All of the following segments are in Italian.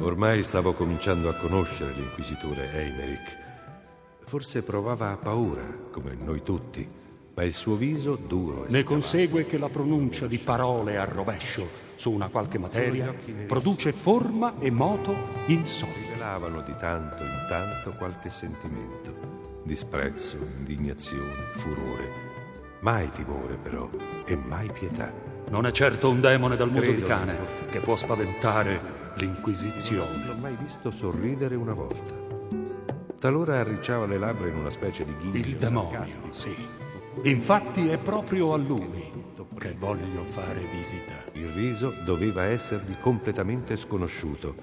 Ormai stavo cominciando a conoscere l'inquisitore Eimerick. Forse provava paura, come noi tutti, ma il suo viso duro e Ne consegue che la pronuncia di parole a rovescio su una qualche materia produce forma e moto insolite. rivelavano di tanto in tanto qualche sentimento, disprezzo, indignazione, furore. Mai timore però e mai pietà. Non è certo un demone dal muso Credo di cane che può spaventare Non l'Inquisizione. l'ho mai visto sorridere una volta. Talora arricciava le labbra in una specie di ghigno Il demonio, sarcastico. sì. Infatti è proprio a lui che voglio fare visita. Il riso doveva essergli completamente sconosciuto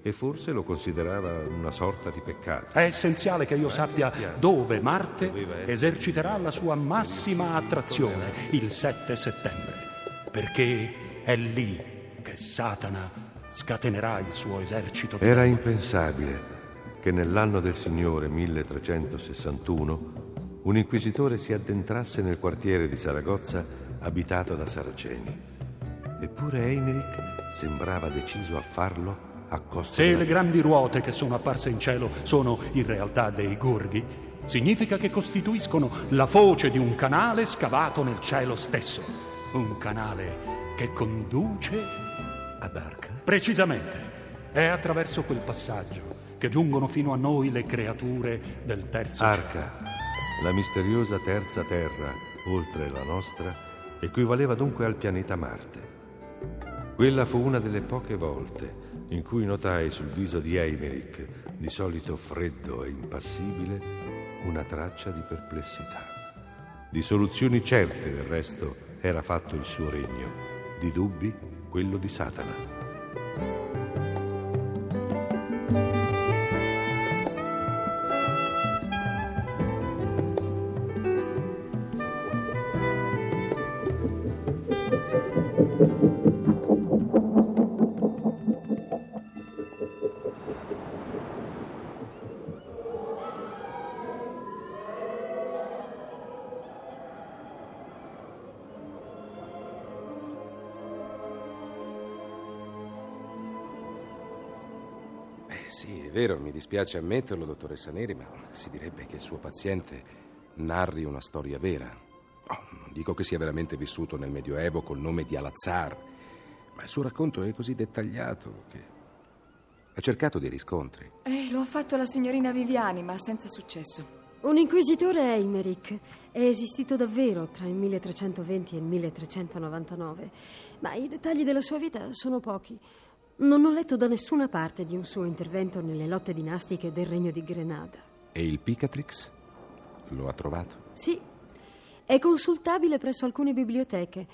e forse lo considerava una sorta di peccato. È essenziale che io sappia dove Marte eserciterà la sua massima attrazione il 7 settembre, perché è lì che Satana scatenerà il suo esercito. Era impensabile che nell'anno del Signore 1361 un inquisitore si addentrasse nel quartiere di Saragozza abitato da saraceni. Eppure Eimerick sembrava deciso a farlo a costo Se della le grandi ruote che sono apparse in cielo sono in realtà dei gorghi, significa che costituiscono la foce di un canale scavato nel cielo stesso. Un canale che conduce ad Arca. precisamente. È attraverso quel passaggio che giungono fino a noi le creature del terzo cielo. Arca, la misteriosa terza terra, oltre la nostra, equivaleva dunque al pianeta Marte. Quella fu una delle poche volte in cui notai sul viso di Eimerick, di solito freddo e impassibile, una traccia di perplessità. Di soluzioni certe, del resto, era fatto il suo regno, di dubbi quello di Satana. Sì, è vero, mi dispiace ammetterlo, dottoressa Neri, ma si direbbe che il suo paziente narri una storia vera. Oh, non dico che sia veramente vissuto nel Medioevo col nome di Alazzar, ma il suo racconto è così dettagliato che ha cercato dei riscontri. Eh, lo ha fatto la signorina Viviani, ma senza successo. Un inquisitore Eimerick è esistito davvero tra il 1320 e il 1399, ma i dettagli della sua vita sono pochi. Non ho letto da nessuna parte di un suo intervento nelle lotte dinastiche del regno di Grenada. E il Picatrix? Lo ha trovato? Sì, è consultabile presso alcune biblioteche.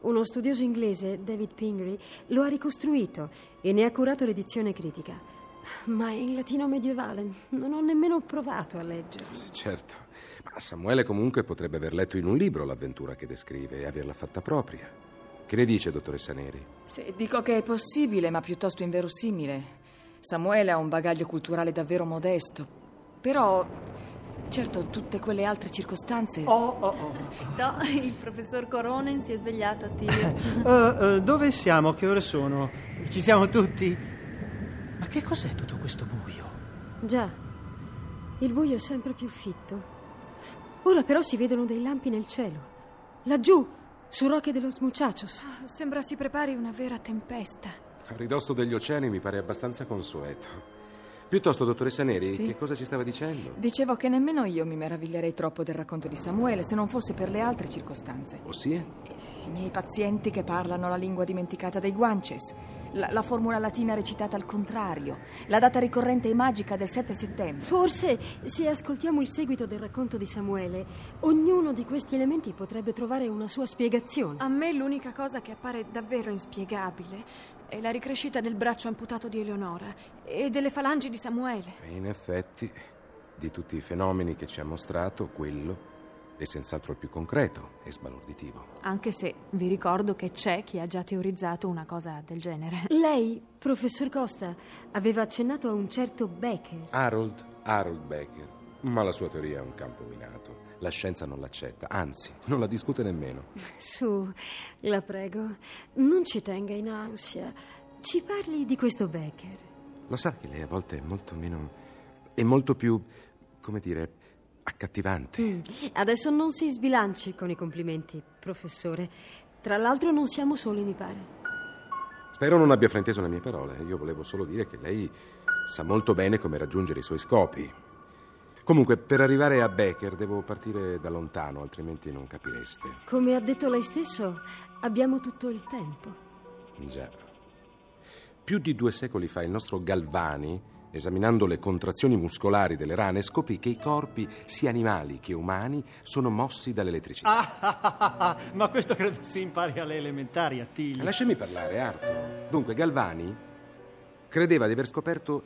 Uno studioso inglese, David Pingree, lo ha ricostruito e ne ha curato l'edizione critica. Ma è in latino medievale, non ho nemmeno provato a leggere. Sì, certo. Ma Samuele comunque potrebbe aver letto in un libro l'avventura che descrive e averla fatta propria. Che ne dice, dottoressa Neri? Sì, dico che è possibile, ma piuttosto inverosimile. Samuele ha un bagaglio culturale davvero modesto. Però, certo, tutte quelle altre circostanze. Oh, oh, oh. No, il professor Coronen si è svegliato a tiro. Eh, eh, dove siamo? Che ore sono? Ci siamo tutti? Ma che cos'è tutto questo buio? Già, Il buio è sempre più fitto. Ora però si vedono dei lampi nel cielo. Laggiù, su Roque de los Muchachos. Ah, Sembra si prepari una vera tempesta. A ridosso degli oceani mi pare abbastanza consueto. Piuttosto, dottoressa Neri, Sì. che cosa ci stava dicendo? Dicevo che nemmeno io mi meraviglierei troppo del racconto di Samuele se non fosse per le altre circostanze. Ossia? I miei pazienti che parlano la lingua dimenticata dei guances, la, la formula latina recitata al contrario, la data ricorrente e magica del 7 settembre. Forse, se ascoltiamo il seguito del racconto di Samuele, ognuno di questi elementi potrebbe trovare una sua spiegazione. A me l'unica cosa che appare davvero inspiegabile è la ricrescita del braccio amputato di Eleonora e delle falangi di Samuele. E in effetti, di tutti i fenomeni che ci ha mostrato, quello è senz'altro il più concreto e sbalorditivo. Anche se vi ricordo che c'è chi ha già teorizzato una cosa del genere. Lei, professor Costa, aveva accennato a un certo Becker. Harold, Harold Becker. Ma la sua teoria è un campo minato. La scienza non l'accetta, anzi, non la discute nemmeno. Su, la prego, non ci tenga in ansia. Ci parli di questo Becker. Lo sa che lei a volte è molto meno. è molto più. come dire. accattivante. Mm. Adesso non si sbilanci con i complimenti, professore. Tra l'altro non siamo soli, mi pare. Spero non abbia frainteso le mie parole. Io volevo solo dire che lei sa molto bene come raggiungere i suoi scopi. Comunque, per arrivare a Becker devo partire da lontano, altrimenti non capireste. Come ha detto lei stesso, abbiamo tutto il tempo. Già. Più di due secoli fa il nostro Galvani, esaminando le contrazioni muscolari delle rane, scoprì che i corpi, sia animali che umani, sono mossi dall'elettricità. Ah, ah, ah, ah, ma questo credo si impari alle elementari, Attilio. Lasciami parlare, Arto. Dunque, Galvani credeva di aver scoperto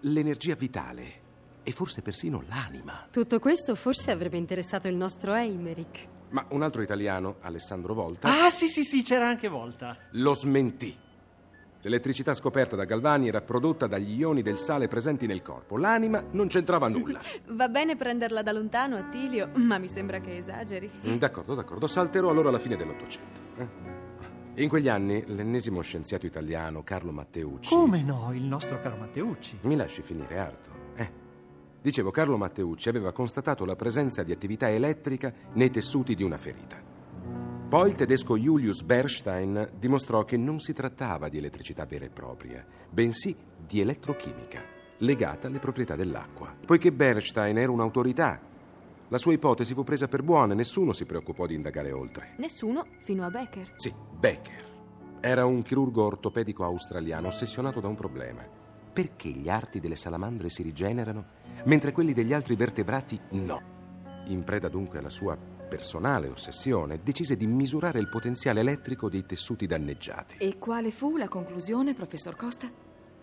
l'energia vitale e forse persino l'anima. Tutto questo forse avrebbe interessato il nostro Eimerick. Ma un altro italiano, Alessandro Volta, Ah, sì, sì, sì, c'era anche Volta. lo smentì. L'elettricità scoperta da Galvani era prodotta dagli ioni del sale presenti nel corpo. L'anima non c'entrava nulla. Va bene prenderla da lontano, Attilio, ma mi sembra che esageri. D'accordo, d'accordo. Salterò allora alla fine dell'Ottocento. eh. In quegli anni, l'ennesimo scienziato italiano, Carlo Matteucci. Come no, il nostro caro Matteucci. Mi lasci finire, Arto. Dicevo, Carlo Matteucci aveva constatato la presenza di attività elettrica nei tessuti di una ferita. Poi il tedesco Julius Bernstein dimostrò che non si trattava di elettricità vera e propria, bensì di elettrochimica, legata alle proprietà dell'acqua. Poiché Bernstein era un'autorità, la sua ipotesi fu presa per buona e nessuno si preoccupò di indagare oltre. Nessuno fino a Becker. Sì, Becker. Era un chirurgo ortopedico australiano ossessionato da un problema. Perché gli arti delle salamandre si rigenerano, mentre quelli degli altri vertebrati no? In preda dunque alla sua personale ossessione, decise di misurare il potenziale elettrico dei tessuti danneggiati. E quale fu la conclusione, professor Costa?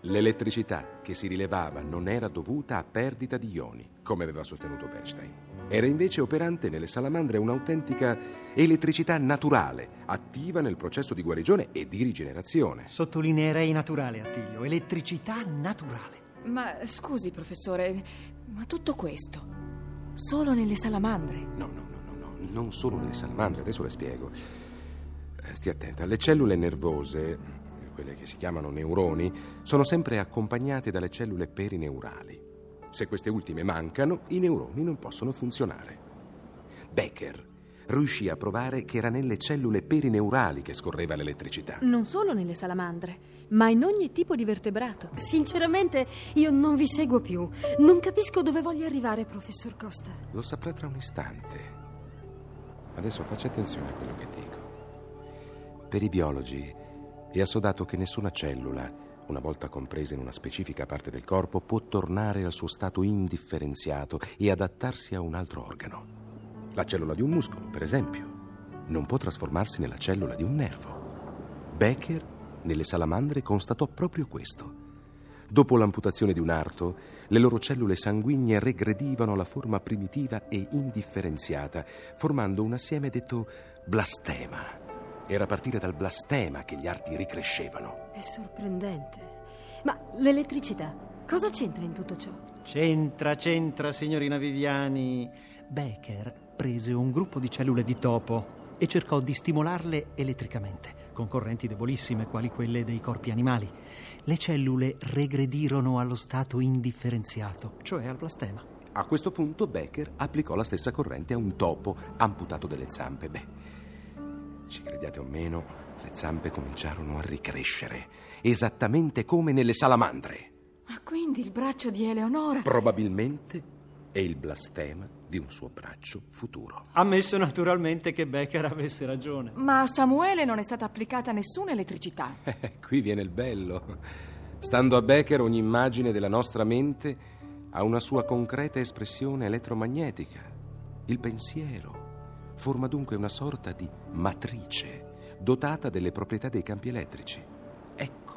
L'elettricità che si rilevava non era dovuta a perdita di ioni, come aveva sostenuto Bernstein. Era invece operante nelle salamandre un'autentica elettricità naturale, attiva nel processo di guarigione e di rigenerazione. Sottolineerei naturale, Attilio. Elettricità naturale. Ma scusi, professore, ma tutto questo solo nelle salamandre? No, no, no, no, no, non solo nelle salamandre, adesso le spiego. Eh, Stia attenta, le cellule nervose, quelle che si chiamano neuroni, sono sempre accompagnate dalle cellule perineurali. Se queste ultime mancano, i neuroni non possono funzionare. Becker riuscì a provare che era nelle cellule perineurali che scorreva l'elettricità. Non solo nelle salamandre, ma in ogni tipo di vertebrato. Sinceramente, io non vi seguo più. Non capisco dove voglia arrivare, professor Costa. Lo saprà tra un istante. Adesso faccia attenzione a quello che dico. Per i biologi è assodato che nessuna cellula, una volta compresa in una specifica parte del corpo, può tornare al suo stato indifferenziato e adattarsi a un altro organo. La cellula di un muscolo, per esempio, non può trasformarsi nella cellula di un nervo. Becker, nelle salamandre, constatò proprio questo. Dopo l'amputazione di un arto, le loro cellule sanguigne regredivano alla forma primitiva e indifferenziata, formando un assieme detto blastema. Era a partire dal blastema che gli arti ricrescevano. È sorprendente. Ma l'elettricità, cosa c'entra in tutto ciò? C'entra, c'entra, signorina Viviani. Becker prese un gruppo di cellule di topo e cercò di stimolarle elettricamente, con correnti debolissime quali quelle dei corpi animali. Le cellule regredirono allo stato indifferenziato, cioè al blastema. A questo punto Becker applicò la stessa corrente a un topo amputato delle zampe. Beh, ci crediate o meno, le zampe cominciarono a ricrescere, esattamente come nelle salamandre. Ma quindi il braccio di Eleonora... Probabilmente è il blastema di un suo braccio futuro. Ammesso naturalmente che Becker avesse ragione. Ma a Samuele non è stata applicata nessuna elettricità. Eh, qui viene il bello. Stando a Becker, ogni immagine della nostra mente ha una sua concreta espressione elettromagnetica. Il pensiero forma dunque una sorta di matrice dotata delle proprietà dei campi elettrici. Ecco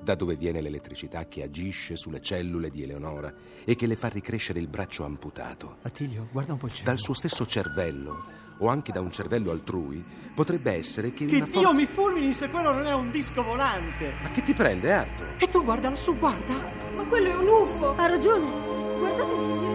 da dove viene l'elettricità che agisce sulle cellule di Eleonora e che le fa ricrescere il braccio amputato. Attilio, guarda un po' il cielo. Dal suo stesso cervello, o anche da un cervello altrui, potrebbe essere che, Che una Dio forza... mi fulmini se quello non è un disco volante! Ma che ti prende, Arthur? E tu guarda lassù, guarda! Ma quello è un UFO! Ha ragione. Guardate direzione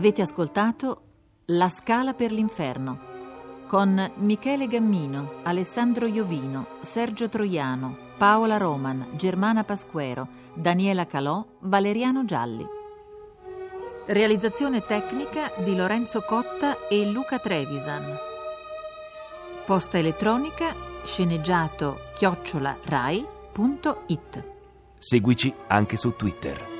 Avete ascoltato La Scala per l'Inferno con Michele Gammino, Alessandro Iovino, Sergio Troiano, Paola Roman, Germana Pasquero, Daniela Calò, Valeriano Gialli. Realizzazione tecnica di Lorenzo Cotta e Luca Trevisan. Posta elettronica sceneggiato chiocciola rai.it. Seguici anche su Twitter.